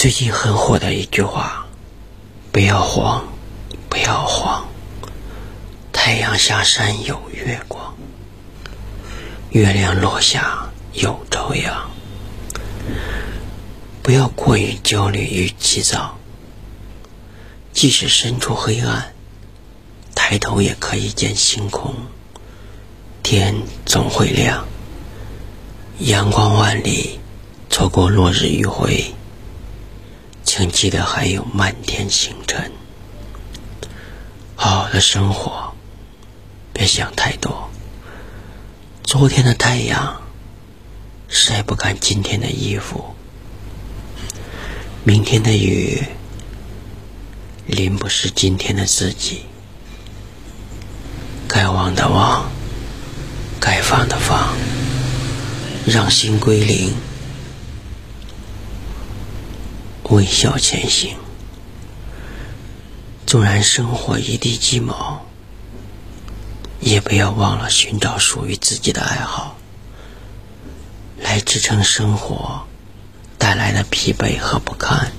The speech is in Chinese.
最近很火的一句话：“不要慌，不要慌，太阳下山有月光，月亮落下有朝阳。”不要过于焦虑与急躁，即使身处黑暗，抬头也可以见星空。天总会亮，阳光万里，错过落日余晖。请记得还有满天星辰。好好的生活，别想太多。昨天的太阳晒不干今天的衣服，明天的雨淋不湿今天的自己。该忘的忘，该放的放，让心归零。微笑前行，纵然生活一地鸡毛，也不要忘了寻找属于自己的爱好，来支撑生活带来的疲惫和不堪。